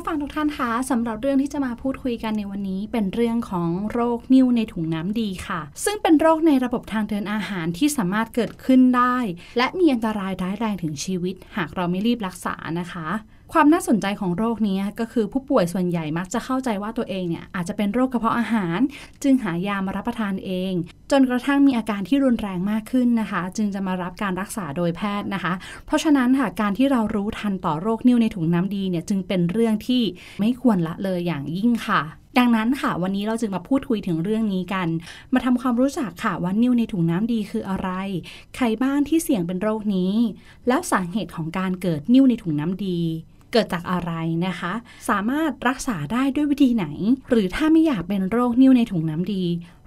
ผู้ฟังทุกท่านคะสำหรับเรื่องที่จะมาพูดคุยกันในวันนี้ เป็นเรื่องของโรคนิ่วในถุงน้ำดีค่ะ ซึ่งเป็นโรคในระบบทางเดินอาหารที่สามารถเกิดขึ้นได้ และมีอันตรายร้ายแรงถึงชีวิต หากเราไม่รีบรักษานะคะ ความน่าสนใจของโรคนี้ก็คือผู้ป่วยส่วนใหญ่มักจะเข้าใจว่าตัวเองเนี่ยอาจจะเป็นโรคกระเพาะอาหาร จึงหายามารับประทานเอง จนกระทั่งมีอาการที่รุนแรงมากขึ้นนะคะ จึงจะมารับการรักษาโดยแพทย์นะคะ เพราะฉะนั้นค่ะการที่เรารู้ทันต่อโรคนิ่วในถุงน้ำดีเนี่ยจึงเป็นเรื่องที่ไม่ควรละเลยอย่างยิ่งค่ะดังนั้นค่ะ วันนี้เราจึงมาพูดคุยถึงเรื่องนี้กัน มาทำความรู้จักค่ะว่านิ่วในถุงน้ำดีคืออะไร ใครบ้างที่เสี่ยงเป็นโรคนี้ แล้วสาเหตุของการเกิดนิ่วในถุงน้ำดี เกิดจากอะไรนะคะ สามารถรักษาได้ด้วยวิธีไหน หรือถ้าไม่อยากเป็นโรคนิ่วในถุงน้ำดี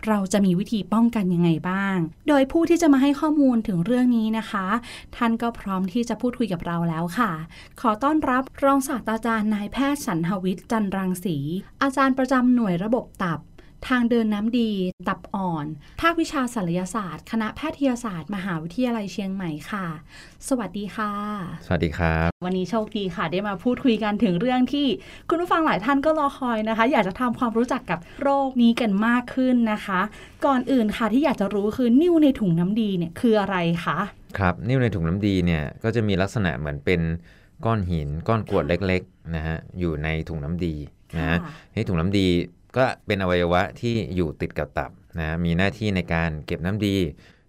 เราจะมีวิธีป้องกันยังไงบ้าง โดยผู้ที่จะมาให้ข้อมูลถึงเรื่องนี้นะคะ ท่านก็พร้อมที่จะพูดคุยกับเราแล้วค่ะ ขอต้อนรับรองศาสตราจารย์นายแพทย์สันหวิทย์จันรังสี อาจารย์ประจำหน่วยระบบตับ ทางเดินน้ำดี ตับอ่อน ภาควิชาศัลยศาสตร์ คณะแพทยศาสตร์ มหาวิทยาลัยเชียงใหม่ค่ะ สวัสดีค่ะ สวัสดีครับ วันนี้โชคดีค่ะ ได้มาพูดคุยกันถึงเรื่องที่ คุณผู้ฟังหลายท่านก็รอคอยนะคะ อยากจะทำความรู้จักกับโรคนี้กันมากขึ้นนะคะ ก่อนอื่นค่ะที่อยากจะรู้คือนิ่วในถุงน้ำดีเนี่ยคืออะไรคะครับนิ่วในถุงน้ำดีเนี่ยก็จะมีลักษณะเหมือนเป็นก้อนหินก้อนกรวดเล็กๆนะฮะอยู่ในถุงน้ำดีนะฮะค่ะให้ถุงน้ำดี ก็เป็นอวัยวะที่อยู่ติดกับตับนะมีหน้าที่ในการเก็บน้ำดี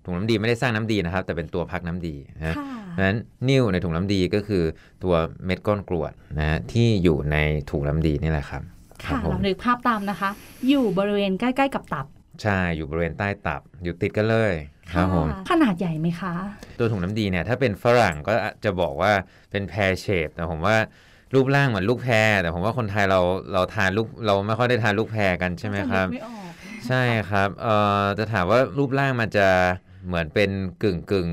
ถุงน้ำดีไม่ได้สร้างน้ำดีนะครับ แต่เป็นตัวพักน้ำดีนะค่ะเพราะฉะนั้นนิ่วในถุงน้ำดีก็คือตัวเม็ดก้อนกรวดนะฮะที่อยู่ในถุงน้ำดีนี่แหละครับครัค่ะบผมเรานึกภาพตามนะคะ อยู่บริเวณใกล้ๆกับตับ ใช่อยู่บริเวณใต้ตับอยู่ติดกันเลยครับผมะขนาดใหญ่ไหมคะ ตัวถุงน้ำดีเนี่ยถ้าเป็นฝรั่งก็จะบอกว่าเป็นแพรเชฟแต่ผมว่า รูปร่างเหมือนลูกแพรแต่ผมว่าคนไทยเราเราทานลูกเราไม่ค่อยได้ทานลูกแพรกันใช่ไหมครับจะนึกไม่ออกใช่ครับเอ่อจะถามว่ารูปร่างมันจะเหมือนเป็นกึ่งกึ่ง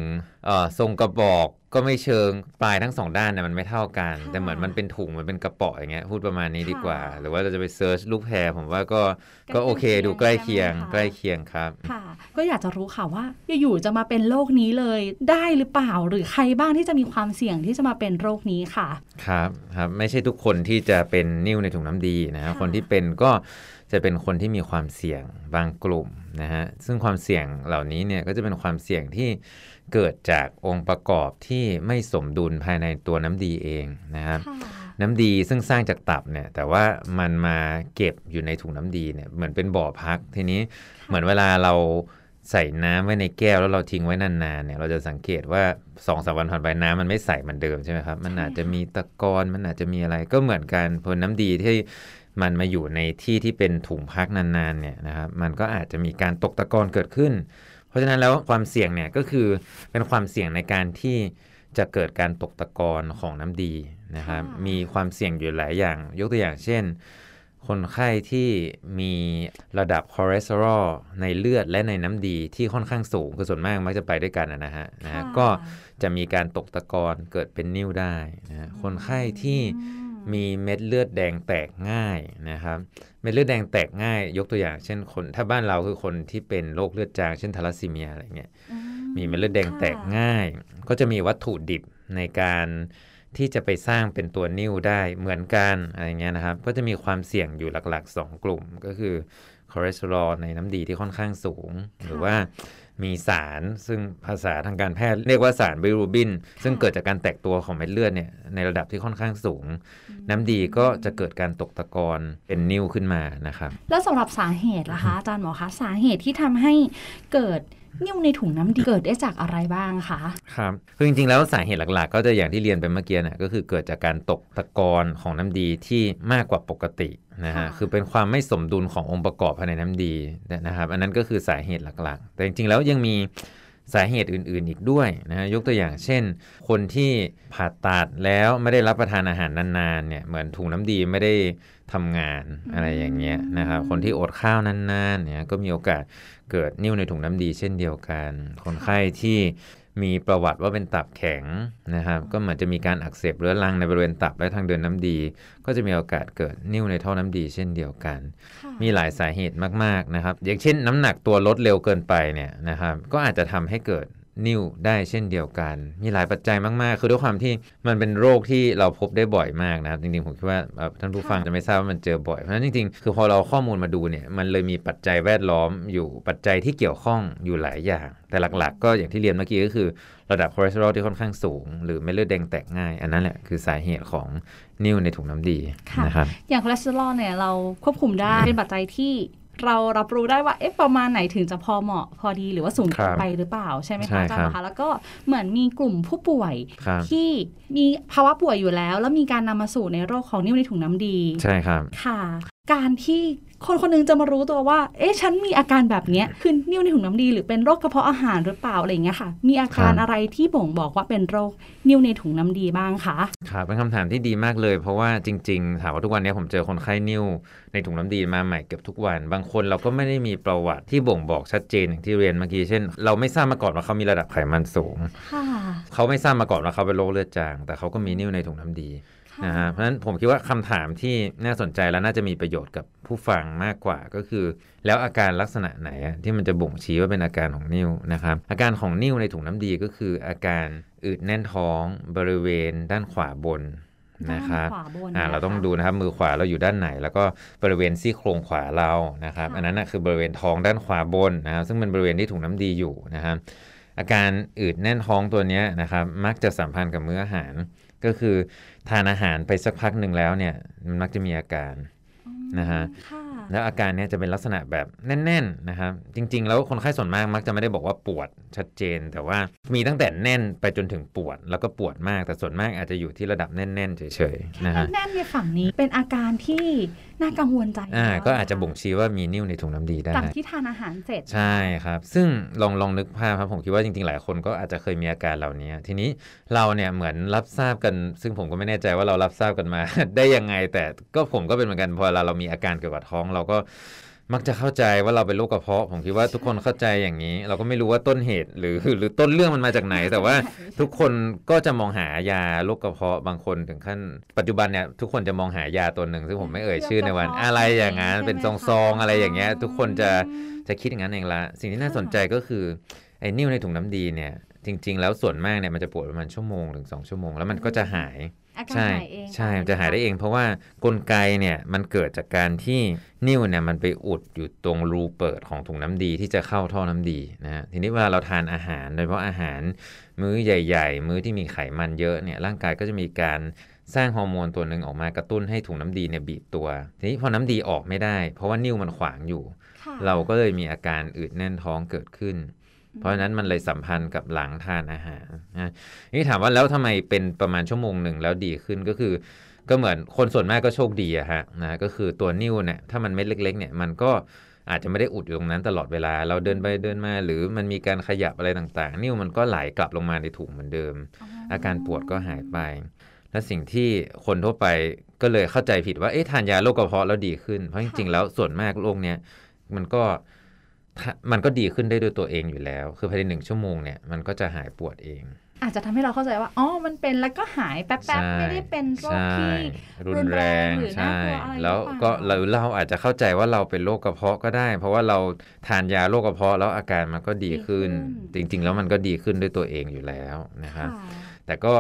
เอ่อทรงกระบอก ก็ไม่เชิงปลายทั้งสองด้านเนี่ยมันไม่เท่ากันค่ะแต่เหมือนมันเป็นถุงมันเป็นกระเป๋ออย่างเงี้ยพูดประมาณนี้ดีกว่าค่ะหรือว่าเราจะไปเซิร์ชลูกแพรผมว่าก็ใกล้ก็โอเคเคียงดูใกล้เคียงใช่ไหมคะใกล้เคียงครับ ค่ะ ก็อยากจะรู้ค่ะว่าอยู่ๆจะมาเป็นโรคนี้เลยได้หรือเปล่าหรือใครบ้างที่จะมีความเสี่ยงที่จะมาเป็นโรคนี้ค่ะ ครับครับไม่ใช่ทุกคนที่จะเป็นนิ่วในถุงน้ำดีนะฮะค่ะคนที่เป็นก็จะเป็นคนที่มีความเสี่ยงบางกลุ่มนะฮะซึ่งความเสี่ยงเหล่านี้เนี่ยก็จะเป็นความเสี่ยงที่ เกิดจากองค์ประกอบที่ไม่สมดุลภายในตัวน้ำดีเองนะครับค่ะน้ำดีซึ่งสร้างจากตับเนี่ยแต่ว่ามันมาเก็บอยู่ในถุงน้ำดีเนี่ยเหมือนเป็นบ่อพักทีนี้เหมือนเวลาเราใส่น้ำไว้ในแก้วแล้วเราทิ้งไว้นานๆเนี่ยเราจะสังเกตว่า2อสวันผ่านไปน้ำมันไม่ใสเหมือนเดิมใช่ไหมครับ มันอาจจะมีตะกอนมันอาจจะมีอะไรก็เหมือนกันพอน้ำดีที่มันมาอยู่ในที่ที่เป็นถุงพักนานๆเนี่ยนะครับมันก็อาจจะมีการตกตะกอนเกิดขึ้น เพราะฉะนั้นแล้วความเสี่ยงเนี่ยก็คือเป็นความเสี่ยงในการที่จะเกิดการตกตะกอนของน้ำดีนะครับค่ะมีความเสี่ยงอยู่หลายอย่าง ยกตัวอย่างเช่น คนไข้ที่มีระดับคอเลสเตอรอลในเลือดและในน้ำดีที่ค่อนข้างสูงคือส่วนมากมักจะไปด้วยกันนะนะฮะนะฮะค่ะก็จะมีการตกตะกอนเกิดเป็นนิ่วได้นะฮะคนไข้ที่อื มมีเม็ดเลือดแดงแตกง่ายนะครับ เม็ดเลือดแดงแตกง่าย ยกตัวอย่าง เช่นคน ถ้าบ้านเราคือคนที่เป็นโรคเลือดจางเช่นธาลัสซีเมียอะไรเงี้ยอืมีเม็ดเลือดแดงแตกง่าย ก็จะมีวัตถุดิบในการที่จะไปสร้างเป็นตัวนิ่วได้เหมือนกันอะไรเงี้ยนะครับ ก็จะมีความเสี่ยงอยู่หลักๆ 2 กลุ่ม ก็คือคอเลสเตอรอลในน้ำดีที่ค่อนข้างสูง หรือว่า มีสารซึ่งภาษาทางการแพทย์เรียกว่าสารบิรูบิน ซึ่งเกิดจากการแตกตัวของเม็ดเลือดเนี่ยในระดับที่ค่อนข้างสูง น้ำดีก็จะเกิดการตกตะกอนเป็นนิ่วขึ้นมานะครับ แล้วสำหรับสาเหตุล่ะคะอาจารย์หมอคะสาเหตุที่ทำให้เกิด นิ่วในถุงน้ำดีเกิดได้จากอะไรบ้างคะครับคือจริงๆแล้วสาเหตุหลักๆ ก็จะอย่างที่เรียนไปเมื่อกี้นะก็คือเกิดจากการตกตะกอนของน้ำดีที่มากกว่าปกตินะฮะค่ะคือเป็นความไม่สมดุลขององค์ประกอบภายในน้ำดีนะครับ อันนั้นก็คือสาเหตุหลักๆ แต่จริงๆแล้วยังมี สาเหตุอื่นๆอีกด้วยนะฮะยกตัวอย่างเช่น คนที่ผ่าตัดแล้วไม่ได้รับประทานอาหารนานๆเนี่ยเหมือนถุงน้ำดีไม่ได้ทำงานอะไรอย่างเงี้ยนะครับคนที่อดข้าวนานๆเนี่ยก็มีโอกาสเกิดนิ่วในถุงน้ำดีเช่นเดียวกัน คนไข้ที่ มีประวัติว่าเป็นตับแข็งนะครับก็เหมือนจะมีการอักเสบเรื้อรังในบริเวณตับและทางเดินน้ำดี ก็จะมีโอกาสเกิดนิ่วในท่อน้ำดี เช่นเดียวกัน มีหลายสาเหตุมากๆนะครับอย่างเช่นน้ำหนักตัวลดเร็วเกินไปเนี่ยนะครับก็อาจจะทำให้เกิด นิ่วได้เช่นเดียวกัน มีหลายปัจจัยมาก ๆ คือด้วยความที่มันเป็นโรคที่เราพบได้บ่อยมากนะครับจริง ๆ ผมคิดว่าเอ่อท่านผู้ฟังจะไม่ทราบว่ามันเจอบ่อย เพราะฉะนั้นจริง ๆ คือพอเราเอาข้อมูลมาดูเนี่ยมันเลยมีปัจจัยแวดล้อมอยู่ปัจจัยที่เกี่ยวข้องอยู่หลายอย่าง แต่หลัก ๆ ก็อย่างที่เรียนเมื่อกี้ก็คือระดับคอเลสเตอรอลที่ค่อนข้างสูง หรือเม็ดเลือดแดงแตกง่าย อันนั้นแหละคือสาเหตุของนิ่วในถุงน้ำดีค่ะนะครับอย่างคอเลสเตอรอลเนี่ยเราควบคุมได้เป็นปัจจัยที่ เรารับรู้ได้ว่าเอ๊ะประมาณไหนถึงจะพอเหมาะพอดีหรือว่าสูงครับเกินบไปหรือเปล่าใช่ไหมใช่คะอาจารย์ครับคะแล้วก็เหมือนมีกลุ่มผู้ป่วยครับที่มีภาวะป่วยอยู่แล้ว แล้วมีการนำมาสู่ในโรคของนิ่วในถุงน้ำดี ใช่ครับค่ะ การที่ คนคนหนึ่งจะมารู้ตัวว่า เอ๊ะ ฉันมีอาการแบบเนี้ยคือนิ่วในถุงน้ำดีหรือเป็นโรคกระเพาะอาหารหรือเปล่าอะไรอย่างเงี้ยค่ะ มีอาการครับอะไรที่บ่งบอกว่าเป็นโรคนิ่วในถุงน้ำดีบ้างคะ ครับ เป็นคำถามที่ดีมากเลย เพราะว่าจริงๆ ถามว่าทุกวันนี้ผมเจอคนไข้นิ่วในถุงน้ำดีมาใหม่เกือบทุกวัน บางคนเราก็ไม่ได้มีประวัติที่บ่งบอกชัดเจนอย่างที่เรียนเมื่อกี้ เช่น เราไม่ทราบมาก่อนว่าเขามีระดับไขมันสูงค่ะเขาไม่ทราบมาก่อนว่าเขาเป็นโรคเลือดจาง แต่เขาก็มีนิ่วในถุงน้ำดีค่ะนะฮะ เพราะฉะนั้นผมคิดว่าคำถามที่น่าสนใจและน่าจะมีประโยชน์กับ ผู้ฟังมากกว่าก็คือ แล้วอาการลักษณะไหนอะที่มันจะบ่งชี้ว่าเป็นอาการของนิ่วนะครับ อาการของนิ่วในถุงน้ำดีก็คืออาการอืดแน่นท้องบริเวณด้านขวาบนนะครับด้านขวาบนอ่าเราต้องนะคะดูนะครับมือขวาเราอยู่ด้านไหน แล้วก็บริเวณซี่โครงขวาเรานะครับค่ะอันนั้นนะคือบริเวณท้องด้านขวาบนนะครับซึ่งเป็นบริเวณที่ถุงน้ำดีอยู่นะครับอาการอืดแน่นท้องตัวเนี้ยนะครับมักจะสัมพันธ์กับมื้ออาหาร ก็คือทานอาหารไปสักพักหนึ่งแล้วเนี่ยมันมักจะมีอาการ นะฮะค่ะแล้วอาการเนี้ยจะเป็นลักษณะแบบแน่นๆนะครับจริง ๆ แล้วคนไข้ส่วนมากมักจะไม่ได้บอกว่าปวดชัดเจน แต่ว่ามีตั้งแต่แน่นไปจนถึงปวด แล้วก็ปวดมากแต่ส่วนมากอาจจะอยู่ที่ระดับแน่นๆเฉยๆนะฮะแน่นๆในฝั่งนี้เป็นอาการที่ น่ากังวลใจอ่าแล้วก็อาจจะบ่งชี้ว่ามีนิ่วในถุงน้ำดีได้หลังที่ทานอาหารเสร็จ ใช่ครับ ซึ่งลองลองนึกภาพครับผมคิดว่าจริงๆ หลายคนก็อาจจะเคยมีอาการเหล่านี้ ทีนี้เราเนี่ยเหมือนรับทราบกัน ซึ่งผมก็ไม่แน่ใจว่าเรารับทราบกันมา ได้ยังไงแต่ก็ผมก็เป็นเหมือนกันพอเวลาเรามีอาการเกี่ยวกับท้องเราก็ มักจะเข้าใจว่าเราเป็นโรคกระเพาะ ผมคิดว่าทุกคนเข้าใจอย่างนี้ เราก็ไม่รู้ว่าต้นเหตุหรือหรือต้นเรื่องมันมาจากไหน แต่ว่าทุกคนก็จะมองหายาโรคกระเพาะบางคนถึงขั้นปัจจุบันเนี่ยทุกคนจะมองหายาตัวหนึ่งซึ่งผมไม่เอ่ยชื่อในวัน อะไรอย่างนั้นเป็นซองๆอะไรอย่างเงี้ย ทุกคนจะจะคิดอย่างนั้นเองละสิ่งที่น่าสนใจก็คือไอ้นิ่วในถุงน้ำดีเนี่ยจริง ๆ แล้วส่วนมากเนี่ยมันจะปวดประมาณชั่วโมงถึง2ชั่วโมงแล้วมันก็จะหาย อาการใช่หายเองใช่มันจะหายได้เอง เพราะว่ากลไกเนี่ยมันเกิดจากการที่นิ่วเนี่ยมันไปอุดอยู่ตรงรูเปิดของถุงน้ำดีที่จะเข้าท่อน้ำดีนะฮะทีนี้เวลาเราทานอาหาร โดยเฉพาะอาหารมื้อใหญ่ ๆ มื้อที่มีไขมันเยอะเนี่ยร่างกายก็จะมีการสร้างฮอร์โมนตัวหนึ่งออกมากระตุ้นให้ถุงน้ำดีเนี่ยบีบตัว ทีนี้พอน้ำดีออกไม่ได้ เพราะว่านิ่วมันขวางอยู่ค่ะเราก็เลยมีอาการอืดแน่นท้องเกิดขึ้น เพราะฉะนั้นมันเลยสัมพันธ์กับหลังทานอาหารนี่ถามว่าแล้วทำไมเป็นประมาณชั่วโมงหนึ่งแล้วดีขึ้นก็คือ ก็เหมือนคนส่วนมากก็โชคดีอะฮะนะก็คือตัวนิ่วเนี่ยถ้ามันเม็ดเล็ก ๆ เนี่ยมันก็อาจจะไม่ได้อุดอยู่ตรงนั้นตลอดเวลา เราเดินไปเดินมา หรือมันมีการขยับอะไรต่างๆ นิ่วมันก็ไหลกลับลงมาในถุงเหมือนเดิม อาการปวดก็หายไป และสิ่งที่คนทั่วไปก็เลยเข้าใจผิดว่าเอ๊ะทานยาโรคกระเพาะแล้วดีขึ้น เพราะจริงๆแล้วส่วนมากโรคเนี้ยมันก็ มันก็ดีขึ้นได้ด้วยตัวเองอยู่แล้ว คือภายในหนึ่งชั่วโมงเนี่ยมันก็จะหายปวดเอง อาจจะทำให้เราเข้าใจว่าอ๋อมันเป็นแล้วก็หายแป๊บใช่ๆไม่ได้เป็นโรคใช่ที่รุนแรงหรือน่าใช่กลัวอะไรแล้วหรือเปก็ล่าเราเราอาจจะเข้าใจว่าเราเป็นโรคกระเพาะก็ได้ เพราะว่าเราทานยาโรคกระเพาะแล้วอาการมันก็ดีขึ้น จริง ๆ แล้วมันก็ดีขึ้นด้วยตัวเองอยู่แล้วนะครับค่ะ แต่ก็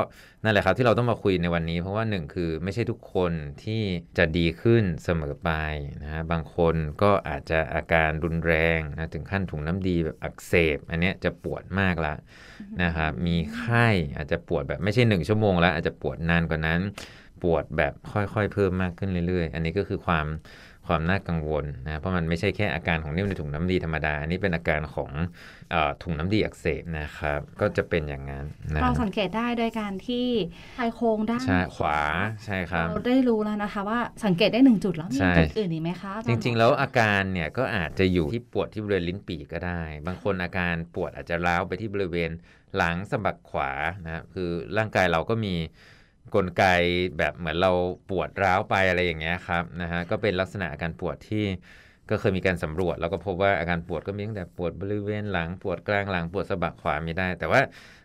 นั่นแหละครับที่เราต้องมาคุยในวันนี้ เพราะว่าหนึ่งคือไม่ใช่ทุกคนที่จะดีขึ้นเสมอไปนะฮะบางคนก็อาจจะอาการรุนแรงนะถึงขั้นถุงน้ำดีแบบอักเสบ อันเนี้ยจะปวดมากละนะครับมีไข้อาจจะปวดแบบไม่ใช่หนึ่งชั่วโมงแล้วอาจจะปวดนานกว่านั้น ปวดแบบค่อยๆ เพิ่มมากขึ้นเรื่อยๆ อันนี้ก็คือความ ความน่ากังวลนะเพราะมันไม่ใช่แค่อาการของนิ่วในถุงน้ำดีธรรมดา อันนี้เป็นอาการของเออถุงน้ำดีอักเสบนะครับก็จะเป็นอย่างนั้นนะเราสังเกตได้โดยการที่ชายโครงด้านใช่ขวาใช่ครับเราได้รู้แล้วนะคะว่าสังเกตได้หนึ่งจุดแล้วมีใช่จุดอื่นอีกไหมคะอาจจาย์ริง ๆ แล้วอาการเนี่ยก็อาจจะอยู่ที่ปวดที่บริเวณลิ้นปี่ก็ได้ บางคนอาการปวดอาจจะร้าวไปที่บริเวณหลังสะบักขวานะครับคือร่างกายเราก็มี กลไกแบบเหมือนเราปวดร้าวไปอะไรอย่างเงี้ยครับนะฮะก็เป็นลักษณะอาการปวดที่ก็เคยมีการสำรวจ แล้วก็พบว่าอาการปวดก็มีตั้งแต่ปวดบริเวณหลังปวดกลางหลังปวดสะบักขวามีได้ แต่ว่า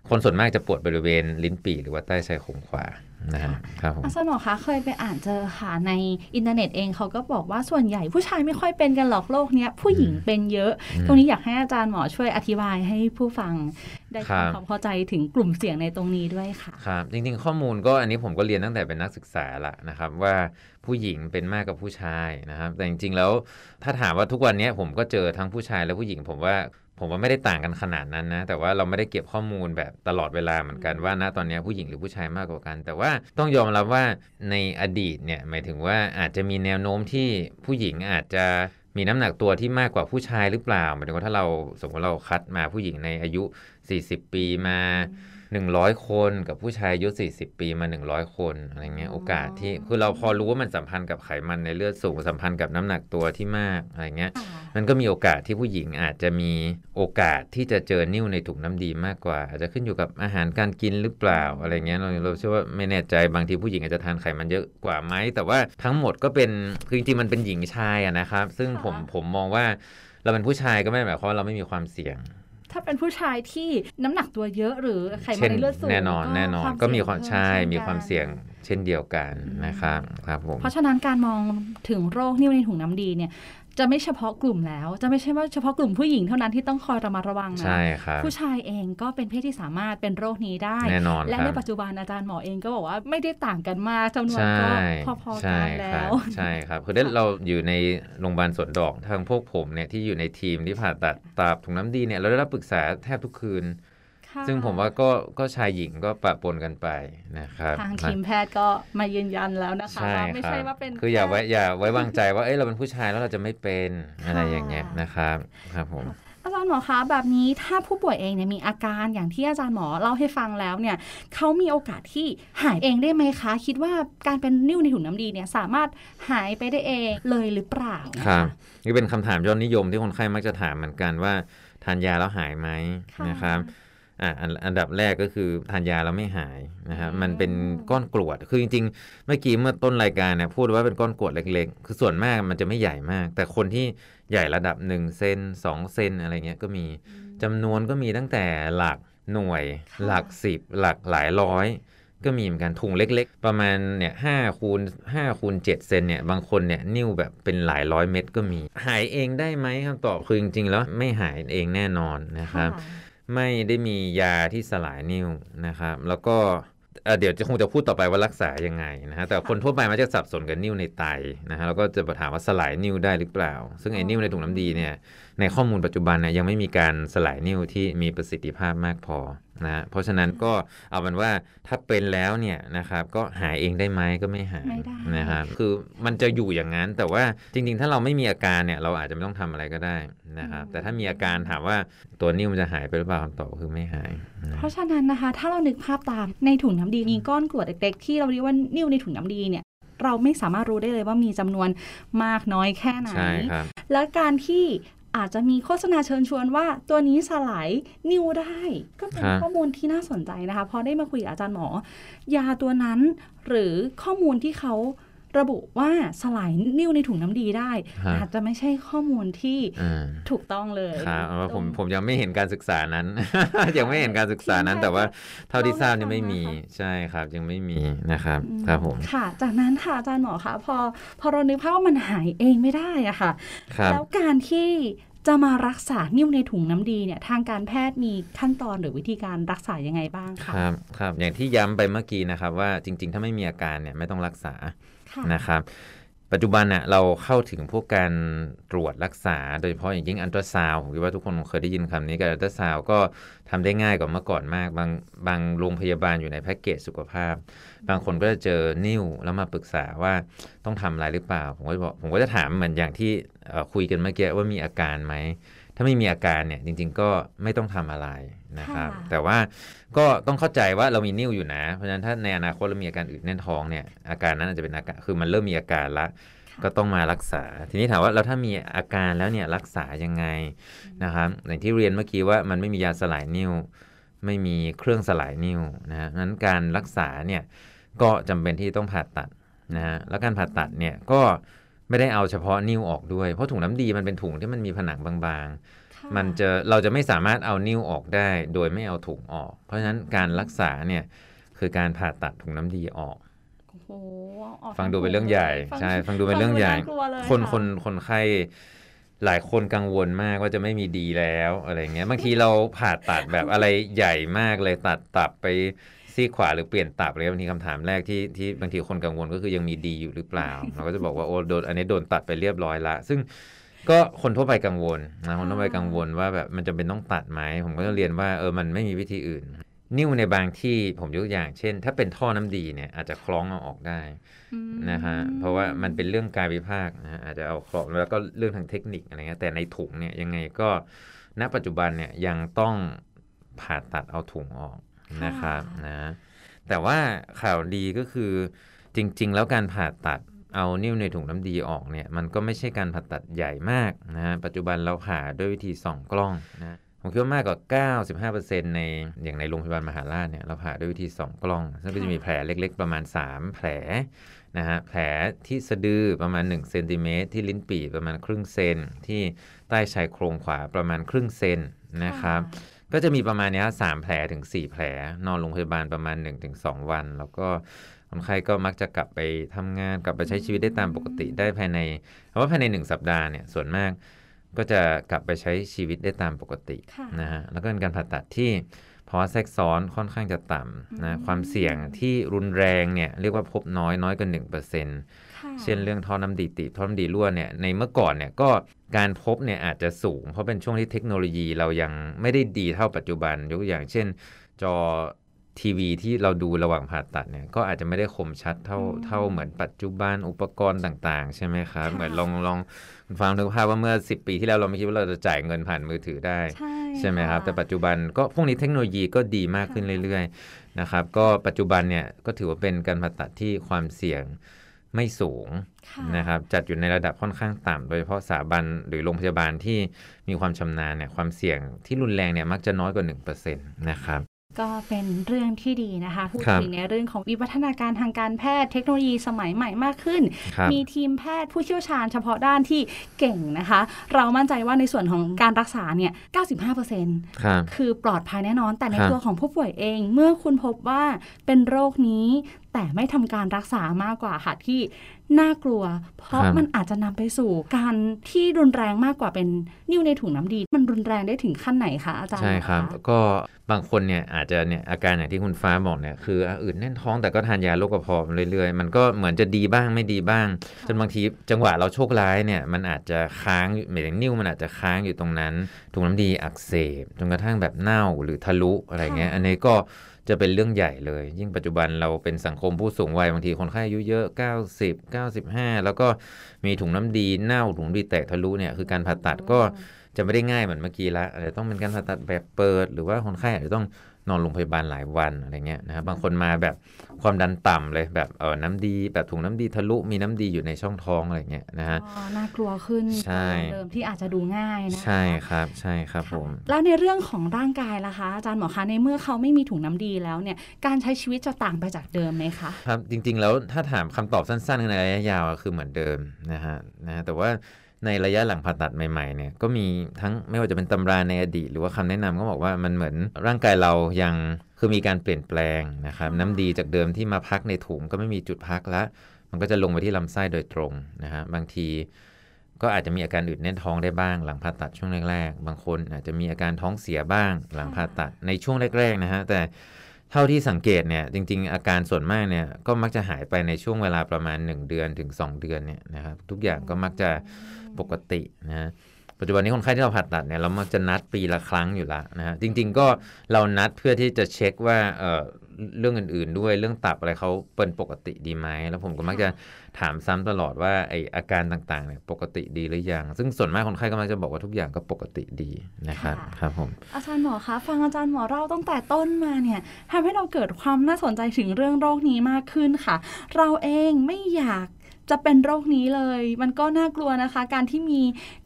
คนส่วนมากจะปวดบริเวณลิ้นปี่หรือว่าใต้ชายโครงขวานะฮะครับผมอาจารย์หมอคะเคยไปอ่านเจอค่ะในอินเทอร์เน็ตเองเขาก็บอกว่าส่วนใหญ่ผู้ชายไม่ค่อยเป็นกันหรอกโรคเนี้ยผู้หญิงเป็นเยอะอืมตรงนี้อยากให้อาจารย์หมอช่วยอธิบายให้ผู้ฟังได้ครับทำความเข้าใจถึงกลุ่มเสี่ยงในตรงนี้ด้วยค่ะครับจริงๆ ข้อมูลก็อันนี้ผมก็เรียนตั้งแต่เป็นนักศึกษาละนะครับว่าผู้หญิงเป็นมากกว่าผู้ชายนะครับแต่จริงๆแล้วถ้าถามว่าทุกวันนี้ผมก็เจอทั้งผู้ชายและผู้หญิงผมว่า ผมว่าไม่ได้ต่างกันขนาดนั้นนะ แต่ว่าเราไม่ได้เก็บข้อมูลแบบตลอดเวลาเหมือนกันว่าณตอนนี้ผู้หญิงหรือผู้ชายมากกว่ากัน แต่ว่าต้องยอมรับว่าในอดีตเนี่ยหมายถึงว่าอาจจะมีแนวโน้มที่ผู้หญิงอาจจะมีน้ำหนักตัวที่มากกว่าผู้ชายหรือเปล่าหมายถึงว่าถ้าเราสมมติเราคัดมาผู้หญิงในอายุ 40 ปีมา 100 คนกับผู้ชายอายุ 40 ปีมา 100 คนอะไรเงี้ยอ๋อโอกาสที่คือเราพอรู้ว่ามันสัมพันธ์กับไขมันในเลือดสูงสัมพันธ์กับน้ำหนักตัวที่มากอะไรเงี้ยค่ะมันก็มีโอกาสที่ผู้หญิงอาจจะมีโอกาสที่จะเจอนิ่วในถุงน้ำดีมากกว่า อาจจะขึ้นอยู่กับอาหารการกินหรือเปล่าอะไรเงี้ยเราเราเชื่อว่าไม่แน่ใจบางทีผู้หญิงอาจจะทานไขมันเยอะกว่าไหมแต่ว่าทั้งหมดก็เป็นคือจริงๆมันเป็นหญิงชายอะนะครับ ซึ่งผมผมมองว่าเราเป็นผู้ชายก็ไม่ได้หมายความว่าเราไม่มีความเสี่ยง ถ้าเป็นผู้ชายที่น้ำหนักตัวเยอะหรือไขมัเช่นในเลือดสูงแน่นอนก็แน่นอนวก็มีความเสี่ยงใช่เพิ่มีความกันเสี่ยงเช่นเดียวกันอืมนะครับครับผมเพราะฉะนั้นการมองถึงโรคนิ่วในถุงน้ำดีเนี่ย จะไม่เฉพาะกลุ่มแล้ว จะไม่ใช่ว่าเฉพาะกลุ่มผู้หญิงเท่านั้นที่ต้องคอยระมัดระวังนะใช่ครับผู้ชายเองก็เป็นเพศที่สามารถเป็นโรคนี้ได้แน่นอนและครัในบปัจจุบันอาจารย์หมอเองก็บอกว่าไม่ได้ต่างกันมากจำนวนใช่ก็พอๆใช่กันคแล้รับวใช่ครับคือได้เราอยู่ในโรงพยาบาลสวนดอกทางพวกผมเนี่ยที่อยู่ในทีมที่ผ่าตัดตาบถุงน้ำดีเนี่ยเราได้รับปรึกษาแทบทุกคืนค่ะ ซึ่งผมว่าก็ก็ชายหญิงก็ปะปนกันไปนะครับทางทีมแพทย์ก็มายืนยันแล้วนะคะใช่ว่าไม่ครัใช่บว่าเป็นคืออย่าไว้แค่อย่าไว้วางใจว่าเอ้ยเราเป็นผู้ชายแล้วเราจะไม่เป็นอะไรอย่างเงี้ยนะครับครับผมอาจารย์หมอคะแบบนี้ถ้าผู้ป่วยเองเนี่ยมีอาการอย่างที่อาจารย์หมอเล่าให้ฟังแล้วเนี่ยเขามีโอกาสที่หายเองได้ไหมคะ คิดว่าการเป็นนิ่วในถุงน้ำดีเนี่ยสามารถหายไปได้เองเลยหรือเปล่านะะครับนี่เป็นคำถามยอดนิยมที่คนไข้มักจะถามเหมือนกันว่าทานยาแล้วหายไหมค่ะนะครับ อะอันอันดับแรกก็คือทานยาแล้วไม่หายนะครับอืมมันเป็นก้อนกรวด คือจริงๆ เมื่อกี้เมื่อต้นรายการเนี่ยพูดว่าเป็นก้อนกรวดเล็กๆ คือส่วนมากมันจะไม่ใหญ่มาก แต่คนที่ใหญ่ระดับ1เซน2เซนอะไรเงี้ยก็มีจำนวนก็มีตั้งแต่หลักหน่วยค่ะหลักสิบหลักหลายร้อย ก็มีเหมือนกันถุงเล็ก ๆ ประมาณเนี่ยห้าคูณห้าคูณเจ็ดเซนเนี่ยบางคนเนี่ยนิ้วแบบเป็นหลายร้อยเม็ดก็มี หายเองได้ไหมคำตอบคือจริงๆแล้วไม่หายเองแน่นอนนะครับค่ะ ไม่ได้มียาที่สลายนิ้วนะครับ แล้วก็เอ่อเดี๋ยวจะคงจะพูดต่อไปว่ารักษายังไงนะฮะแต่คนทั่วไปมักจะสับสนกับนิ้วในไตนะฮะแล้วก็จะถามว่าสลายนิ้วได้หรือเปล่า ซึ่งไอ้นิ้วในถุงน้ำดีเนี่ย ในข้อมูลปัจจุบันเนี่ยยังไม่มีการสลายนิ้วที่มีประสิทธิภาพมากพอนะฮะเพราะฉะนั้นก็เอาเป็นว่าถ้าเป็นแล้วเนี่ยนะครับก็หายเองได้ไหมก็ไม่หายไม่ได้นะครับคือมันจะอยู่อย่างนั้น แต่ว่าจริงๆ ถ้าเราไม่มีอาการเนี่ยเราอาจจะไม่ต้องทำอะไรก็ได้นะครับแต่ถ้ามีอาการถามว่าตัวนิ้วมันจะหายไปหรือเปล่าคำตอบคือไม่หายนะเพราะฉะนั้นนะคะ ถ้าเรานึกภาพตามในถุงน้ำดีมีก้อนกรวดเล็กๆที่เราเรียกว่านิ่วในถุงน้ำดีเนี่ยเราไม่สามารถรู้ได้เลยว่ามีจำนวนมากน้อยแค่ไหนใช่ครับและการที่ อาจจะมีโฆษณาเชิญชวนว่าตัวนี้สลายนิ้วได้ ก็เป็นข้อมูลที่น่าสนใจนะคะพอได้มาคุยกับอาจารย์หมอ ยาตัวนั้นหรือข้อมูลที่เขา ระบุว่าสลายนิ่วในถุงน้ำดีได้ฮะอาจจะไม่ใช่ข้อมูลที่อ่าถูกต้องเลยครับเอาว่าผมตรงผมยังไม่เห็นการศึกษานั้น ยังไม่เห็นการศึกษานั้นใช่แต่ว่าค่ะเท่าที่ทราบยังเล่าให้ไม่มีฟังนะคะใช่ครับ ยังไม่มีนะครับอืครับผมค่ะ จากนั้นค่ะอาจารย์หมอคะพอพอเรานึกภาพว่ามันหายเองไม่ได้อะค่ะครับแล้วการที่จะมารักษานิ่วในถุงน้ำดีเนี่ยทางการแพทย์มีขั้นตอนหรือวิธีการรักษายังไงบ้างคคะรับครับอย่างที่ย้ำไปเมื่อกี้นะครับว่าจริง ๆ ถ้าไม่มีอาการเนี่ยไม่ต้องรักษาค่ะ นะครับ ปัจจุบันน่ะเราเข้าถึงพวกการตรวจรักษา โดยเฉพาะอย่างยิ่งอันตราซาวผมคิดว่าทุกคนคงเคยได้ยินคำนี้การอันตราซาวก็ทำได้ง่ายกว่าเมื่อก่อนมาก บางบางโรงพยาบาลอยู่ในแพ็กเกจสุขภาพ บางคนก็จะเจอนิ่วแล้วมาปรึกษาว่าต้องทำอะไรหรือเปล่า ผมก็จะบอกผมก็จะถามเหมือนอย่างที่คุยกันเมื่อกี้ว่ามีอาการไหม ถ้าไม่มีอาการเนี่ยจริง ๆ ก็ไม่ต้องทำอะไรนะครับค่ะแต่ว่าก็ต้องเข้าใจว่าเรามีนิ่วอยู่นะ เพราะฉะนั้นถ้าในอนาคตเรามีอาการอื่นแน่นท้องเนี่ยอาการนั้นอาจจะเป็นอาการคือมันเริ่มมีอาการละค่ะก็ต้องมารักษา ทีนี้ถามว่าแล้วถ้ามีอาการแล้วเนี่ยรักษายังไงนะครับอย่างที่เรียนเมื่อกี้ว่ามันไม่มียาสลายนิ่วไม่มีเครื่องสลายนิ่วนะฮะนั้นการรักษาเนี่ยก็จำเป็นที่ต้องผ่าตัดนะฮะแล้วการผ่าตัดเนี่ยก็ ไม่ได้เอาเฉพาะนิ่วออกด้วย เพราะถุงน้ำดีมันเป็นถุงที่มันมีผนังบางๆค่ะมันจะเราจะไม่สามารถเอานิ้วออกได้ โดยไม่เอาถุงออก เพราะฉะนั้นการรักษาเนี่ยคือการผ่าตัดถุงน้ำดีออกโอ้โหออกฟังดูเป็นเรื่องใหญ่ฟังใช่ฟังดูเป็นเรื่องใหญ่ฟัดูน่ากลัวเลยคนค่ะคนคนไข้หลายคนกังวลมากว่าจะไม่มีดีแล้วอะไรเงี้ยบางทีเราผ่าตัดแบบอะไรใหญ่มากเลยตัดตับไป ซีกขวาหรือเปลี่ยนตับเลยบางทีคำถามแรกที่ที่บางทีคนกังวลก็คือยังมีดีอยู่หรือเปล่า เราก็จะบอกว่าโอ้โดนอันนี้โดนตัดไปเรียบร้อยละ ซึ่งก็คนทั่วไปกังวลนะคนทั่วไปกังวลว่าแบบมันจะเป็นต้องตัดไหมผมก็จะเรียนว่าเออมันไม่มีวิธีอื่น นิ้วในบางที่ผมยกตัวอย่างเช่น ถ้าเป็นท่อน้ำดีเนี่ยอาจจะคล้องเอาออกได้อืมนะฮะเพราะว่ามันเป็นเรื่องกายวิภาคนะฮะอาจจะเอาครอบแล้วก็เรื่องทางเทคนิคอะไรเงี้ยแต่ในถุงเนี่ยยังไงก็ณปัจจุบันเนี่ยยังต้องผ่าตัดเอาถุงออก นะครับนะแต่ว่าข่าวดีก็คือจริง ๆ แล้วการผ่าตัดเอานิ้วในถุงน้ำดีออกเนี่ยมันก็ไม่ใช่การผ่าตัดใหญ่มากนะฮะปัจจุบันเราผ่าด้วยวิธีส่องกล้องนะผมคิดว่ามากกว่า 95%ในอย่างในโรงพยาบาลมหาราชเนี่ยเราผ่าด้วยวิธีส่องกล้อง ซึ่งก็จะมีแผลเล็กๆ ประมาณ 3 แผลนะฮะแผลที่สะดือประมาณ1เซนติเมตรที่ลิ้นปี่ประมาณครึ่งเซนที่ใต้ชายโครงขวาประมาณครึ่งเซนนะครับ ก็จะมีประมาณเนี้ยสามแผลถึง4แผล นอนโรงพยาบาลประมาณ 1-2 วัน แล้วก็คนไข้ก็มักจะกลับไปทำงานกลับไปใช้ชีวิตได้ตามปกติได้ภายในเพราะว่าภายใน 1 สัปดาห์เนี่ยส่วนมากก็จะกลับไปใช้ชีวิตได้ตามปกติค่ะนะฮะแล้วก็เป็นการผ่าตัดที่ภาวะแทรกซ้อนค่อนข้างจะต่ำนะความเสี่ยงที่รุนแรงเนี่ยเรียกว่าพบน้อยน้อยกว่า1%เค่ะเช่นเรื่องท่อน้ำดีตีบท่อน้ำดีรั่วเนี่ยในเมื่อก่อนเนี่ยก็ การพบเนี่ยอาจจะสูง เพราะเป็นช่วงที่เทคโนโลยีเรายังไม่ได้ดีเท่าปัจจุบันยกตัวอย่างเช่น จอทีวีที่เราดูระหว่างผ่าตัดเนี่ยก็อาจจะไม่ได้คมชัดเท่าเท่าเหมือนปัจจุบันอุปกรณ์ต่างๆ ใช่ไหมครับ เหมือนลองลองฟังนึกภาพว่าเมื่อ 10 ปีที่แล้วเราไม่คิดว่าเราจะจ่ายเงินผ่านมือถือได้ ใช่ใช่ไหมครับะแต่ปัจจุบันก็พวกนี้เทคโนโลยีก็ดีมากขึ้นเรื่อยๆนะครับก็ปัจจุบันเนี่ยก็ถือว่าเป็นการผ่าตัดที่ความเสี่ยง ไม่สูงค่ะนะครับจัดอยู่ในระดับค่อนข้างต่ำโดยเฉพาะสถาบันหรือโรงพยาบาลที่มีความชำนาญเนี่ยความเสี่ยงที่รุนแรงเนี่ยมักจะน้อยกว่า 1%นะครับ ก็เป็นเรื่องที่ดีนะคะ พูดครับถึงในเรื่องของวิวัฒนาการทางการแพทย์เทคโนโลยีสมัยใหม่มากขึ้นครับมีทีมแพทย์ผู้เชี่ยวชาญเฉพาะด้านที่เก่งนะคะ เรามั่นใจว่าในส่วนของการรักษาเนี่ย 95%ครับคือปลอดภัยแน่นอน แต่ในครับตัวของผู้ป่วยเอง เมื่อคุณพบว่าเป็นโรคนี้แต่ไม่ทำการรักษามากกว่าค่ะที่ น่ากลัว เพราะมันอาจจะนำไปสู่การที่รุนแรงมากกว่าเป็นนิ่วในถุงน้ำดี มันรุนแรงได้ถึงขั้นไหนคะอาจารย์ใช่ครับะก็บางคนเนี่ยอาจจะเนี่ยอาการอย่างที่คุณฟ้าบอกเนี่ยคืออะอืดแน่นท้องแต่ก็ทานยาโรคกระเพาะมาเรื่อยๆ มันก็เหมือนจะดีบ้างไม่ดีบ้าง จนบางทีจังหวะเราโชคร้ายเนี่ยมันอาจจะค้างอยู่หมายถึงนิ้วมันอาจจะค้างอยู่ตรงนั้นถุงน้ำดีอักเสบจนกระทั่งแบบเน่าหรือทะลุอะไรเงี้ยค่ะอันนี้ก็ จะเป็นเรื่องใหญ่เลย ยิ่งปัจจุบันเราเป็นสังคมผู้สูงวัยบางทีคนไข้อายุเยอะ 90 95 แล้วก็มีถุงน้ำดีเน่าถุงดีแตกทะลุเนี่ยคือการผ่าตัดก็ จะไม่ได้ง่ายเหมือนเมื่อกี้ละอาจจะต้องเป็นการผ่าตัดแบบเปิด หรือว่าคนไข้อาจจะต้องนอนโรงพยาบาลหลายวันอะไรเงี้ยนะครับบางคนมาแบบความดันต่ำเลยแบบเออน้ำดีแบบถุงน้ำดีทะลุมีน้ำดีอยู่ในช่องท้องอะไรเงี้ยนะฮะอ๋อน่ากลัวขึ้นใช่กว่าเดิมที่อาจจะดูง่ายนะคะใช่ครับใช่ครับผมแล้วในเรื่องของร่างกายล่ะคะอาจารย์หมอคะในเมื่อเขาไม่มีถุงน้ำดีแล้วเนี่ยการใช้ชีวิตจะต่างไปจากเดิมไหมคะครับจริง ๆ แล้วถ้าถามคำตอบสั้นๆในระยะยาวอะคือเหมือนเดิมนะฮะนะฮะแต่ว่า ในระยะหลังผ่าตัดใหม่ๆเนี่ยก็มีทั้งไม่ว่าจะเป็นตำราในอดีต หรือว่าคำแนะนำก็บอกว่ามันเหมือนร่างกายเรายังคือมีการเปลี่ยนแปลงนะครับน้ำดีจากเดิมที่มาพักในถุงก็ไม่มีจุดพักละมันก็จะลงไปที่ลำไส้โดยตรงนะฮะบางทีก็อาจจะมีอาการอืดแน่นท้องได้บ้าง หลังผ่าตัดช่วงแรกๆ บางคนอาจจะมีอาการท้องเสียบ้างหลังผ่าตัดในช่วงแรกๆนะฮะแต่ เท่าที่สังเกตเนี่ยจริง ๆ อาการส่วนมากเนี่ยก็มักจะหายไปในช่วงเวลาประมาณ 1 เดือนถึง 2 เดือนเนี่ยนะครับทุกอย่างก็มักจะปกตินะปัจจุบันนี้คนไข้ที่เราผ่าตัดเนี่ยเรามักจะนัดปีละครั้งอยู่ละนะฮะจริง ๆ ก็เรานัดเพื่อที่จะเช็คว่าเออ เรื่องอื่นๆด้วยเรื่องตับอะไรเขาเป็นปกติดีไหมแล้วผมก็มักจะถามซ้ำตลอดว่าไออาการต่างๆเนี่ยปกติดีหรือยัง ซึ่งส่วนมากคนไข้ก็มักจะบอกว่าทุกอย่างก็ปกติดีนะครับค่ะครับผมอาจารย์หมอคะฟังอาจารย์หมอเล่าตั้งแต่ต้นมาเนี่ยทำให้เราเกิดความน่าสนใจถึงเรื่องโรคนี้มากขึ้นค่ะ เราเองไม่อยาก จะเป็นโรคนี้เลย มันก็น่ากลัวนะคะ การที่มี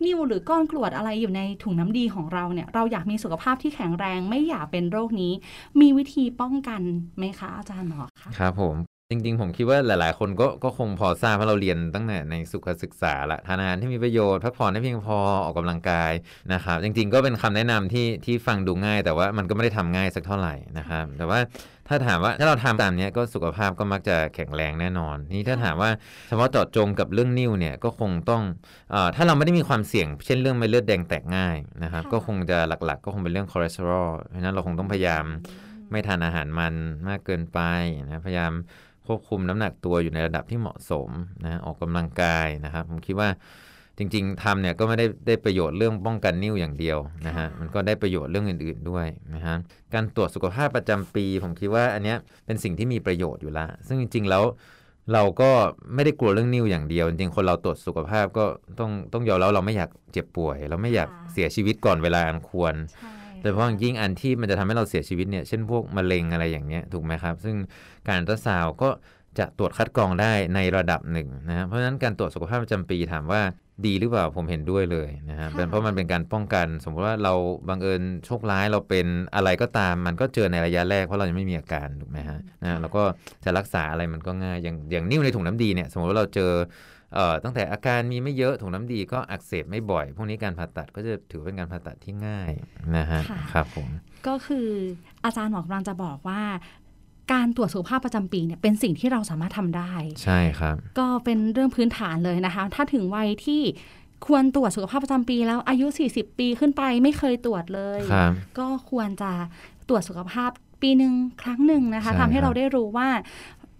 นิ่วหรือก้อนกรวดอะไรอยู่ในถุงน้ำดีของเราเนี่ย เราอยากมีสุขภาพที่แข็งแรง ไม่อยากเป็นโรคนี้ มีวิธีป้องกันไหมคะอาจารย์หมอคะ ครับผม จริงๆ ผมคิดว่าหลายๆ คนก็ก็คงพอทราบเพราะเราเรียนตั้งแต่ในสุขศึกษาละทานอาหารที่มีประโยชน์พักผ่อนให้เพียงพอออกกำลังกายนะครับจริงๆ ก็เป็นคำแนะนำที่ที่ฟังดูง่าย แต่ว่ามันก็ไม่ได้ทำง่ายสักเท่าไหร่นะครับ แต่ว่าถ้าถามว่าถ้าเราทำตามเนี้ยก็สุขภาพก็มักจะแข็งแรงแน่นอน นี่ถ้าถามว่าเฉพาะเจาะจงกับเรื่องนิ่วเนี่ยก็คงต้องเอ่อถ้าเราไม่ได้มีความเสี่ยง เช่นเรื่องเม็ดเลือดแดงแตกง่ายนะครับค่ะก็คงจะหลักๆ ก็คงเป็นเรื่องคอเลสเตอรอลเพราะฉะนั้นเราคงต้องพยายามไม่ทานอาหารมันมากเกินไปนะพยายาม ควบคุมน้ำหนักตัวอยู่ในระดับที่เหมาะสมนะออกกำลังกายนะครับ ผมคิดว่าจริงๆทำเนี่ยก็ไม่ได้ได้ประโยชน์เรื่องป้องกันนิ่วอย่างเดียวนะฮะค่ะมันก็ได้ประโยชน์เรื่องอื่น ๆด้วยนะฮะการตรวจสุขภาพประจำปี ผมคิดว่าอันเนี้ยเป็นสิ่งที่มีประโยชน์อยู่ละซึ่งจริง ๆ แล้วเราก็ไม่ได้กลัวเรื่องนิ่วอย่างเดียว จริงๆคนเราตรวจสุขภาพก็ต้องต้องยอมแล้วเราไม่อยากเจ็บป่วย เราไม่อยากเสียชีวิตก่อนเวลาอันควร ใช่โดยเฉพาะยิ่งอันที่มันจะทำให้เราเสียชีวิตเนี่ย เช่นพวกมะเร็งอะไรอย่างเงี้ยถูกไหมครับ ซึ่งการอัลตราซาวก็จะตรวจคัดกรองได้ในระดับหนึ่งนะฮะเพราะฉะนั้นการตรวจสุขภาพประจำปีถามว่าดีหรือเปล่าผมเห็นด้วยเลยนะฮะเป็นเพราะมันเป็นการป้องกัน สมมติว่าเราบังเอิญโชคร้ายเราเป็นอะไรก็ตาม มันก็เจอในระยะแรกเพราะเรายังไม่มีอาการถูกไหมฮะนะแล้วก็จะรักษาอะไรมันก็ง่ายอย่างอย่างนิ่วในถุงน้ำดีเนี่ย สมมติว่าเราเจอ ตั้งแต่อาการมีไม่เยอะถุงน้ำดีก็อักเสบไม่บ่อย พวกนี้การผ่าตัดก็จะถือเป็นการผ่าตัดที่ง่ายนะฮะค่ะครับผมก็คืออาจารย์หมอกำลังจะบอกว่าการตรวจสุขภาพประจำปีเนี่ยเป็นสิ่งที่เราสามารถทำได้ ใช่ครับ ก็เป็นเรื่องพื้นฐานเลยนะคะ ถ้าถึงวัยที่ควรตรวจสุขภาพประจำปีแล้วอายุ 40 ปีขึ้นไปไม่เคยตรวจเลยครับก็ควรจะตรวจสุขภาพปีหนึ่งครั้งหนึ่งนะคะใช่ทำให้ครับเราได้รู้ว่า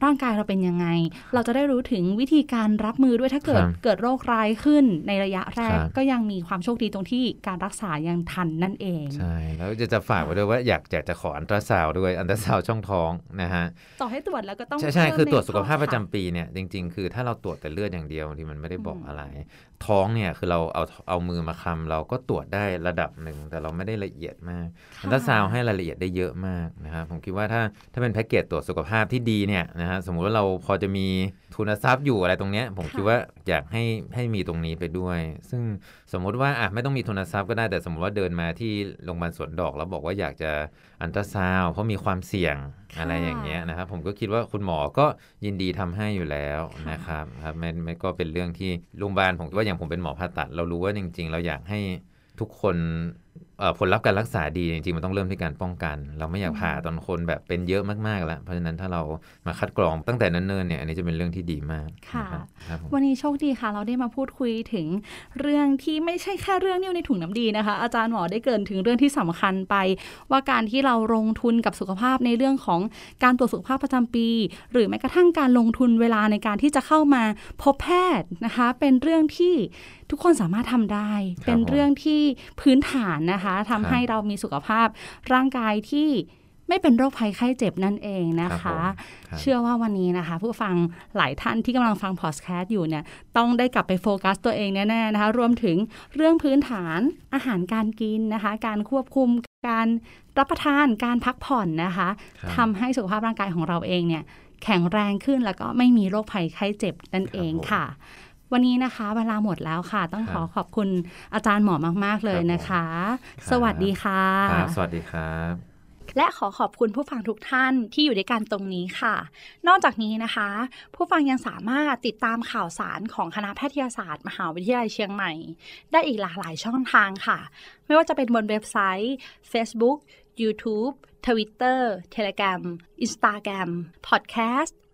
ร่างกายเราเป็นยังไง เราจะได้รู้ถึงวิธีการรับมือด้วยถ้าเกิดครับเกิดโรคร้ายขึ้นในระยะแรกครับก็ยังมีความโชคดีตรงที่การรักษายังทันนั่นเองใช่แล้วจะจะฝากไว้ด้วยว่าอยากอยากจะขออัลตราซาวด์ด้วยอัลตราซาวด์ช่องท้องนะฮะต่อให้ตรวจแล้วก็ต้องใช่ใช่เพิ่มคือตรวจในสุขภาพประจำข้อปีเนี่ยจริง ๆ คือถ้าเราตรวจแต่เลือดอย่างเดียวที่มันไม่ได้บอกอืมอะไร ท้องเนี่ยคือเราเอาเอามือมาคลำเราก็ตรวจได้ระดับหนึ่ง แต่เราไม่ได้ละเอียดมากค่ะอัลตราซาวด์ให้รายละเอียดได้เยอะมากนะครับผมคิดว่าถ้าถ้าเป็นแพ็กเกจตรวจสุขภาพที่ดีเนี่ยนะฮะสมมุติว่าเราพอจะมีทุนทรัพย์อยู่อะไรตรงเนี้ยผมคิดว่าอยากให้ให้มีตรงนี้ไปด้วย ซึ่งสมมุติว่าอะไม่ต้องมีทุนทรัพย์ก็ได้แต่สมมติว่าเดินมาที่โรงพยาบาลสวนดอก แล้วบอกว่าอยากจะอันตราซาวด์เพราะมีความเสี่ยงค่ะ อะไรอย่างเงี้ยนะครับ ผมก็คิดว่าคุณหมอก็ยินดีทำให้อยู่แล้วค่ะนะครับครับไม่ไม่ก็เป็นเรื่องที่โรงพยาบาลผมคิดว่าอย่างผมเป็นหมอผ่าตัด เรารู้ว่าจริง ๆ เราอยากให้ทุกคนเอ่อ ผลลัพธ์การรักษาดีจริงๆมันต้องเริ่มที่การป้องกัน เราไม่อยากผ่าตอนคนแบบเป็นเยอะมากๆแล้วเพราะฉะนั้นถ้าเรามาคัดกรองตั้งแต่เนิ่นๆเนี่ยอันนี้จะเป็นเรื่องที่ดีมากค่ะนะครับครับผมวันนี้โชคดีค่ะ เราได้มาพูดคุยถึงเรื่องที่ไม่ใช่แค่เรื่องนิ้วในถุงน้ำดีนะคะ อาจารย์หมอได้เกรินถึงเรื่องที่สำคัญไป ว่าการที่เราลงทุนกับสุขภาพในเรื่องของการตรวจสุขภาพประจำปี หรือแม้กระทั่งการลงทุนเวลาในการที่จะเข้ามาพบแพทย์นะคะ เป็นเรื่องที่ทุกคนสามารถทำได้ครับเป็นเรื่องที่พื้นฐานนะคะทำครับให้เรามีสุขภาพร่างกายที่ไม่เป็นโรคภัยไข้เจ็บนั่นเองนะครัคะบผมครับเชื่อว่าวันนี้นะคะ ผู้ฟังหลายท่านที่กำลังฟังพอดแคสต์อยู่เนี่ยต้องได้กลับไปโฟกัสตัวเองแน่ๆนะคะ รวมถึงเรื่องพื้นฐานอาหารการกินนะคะ การควบคุมการรับประทานการพักผ่อนนะคะครับทำให้สุขภาพร่างกายของเราเองเนี่ยแข็งแรงขึ้นแล้วก็ไม่มีโรคภัยไข้เจ็บนั่นเองค่ะ วันนี้นะคะ เวลาหมดแล้วค่ะ ต้องขอขอบคุณอาจารย์หมอมาก ๆ เลยนะคะ สวัสดีค่ะครับสวัสดีครับและขอขอบคุณผู้ฟังทุกท่านที่อยู่ด้วยกันตรงนี้ค่ะ นอกจากนี้นะคะ ผู้ฟังยังสามารถติดตามข่าวสารของคณะแพทยศาสตร์ มหาวิทยาลัยเชียงใหม่ ได้อีกหลากหลายช่องทางค่ะ ไม่ว่าจะเป็นบนเว็บไซต์ Facebook YouTube Twitter Telegram Instagram Podcast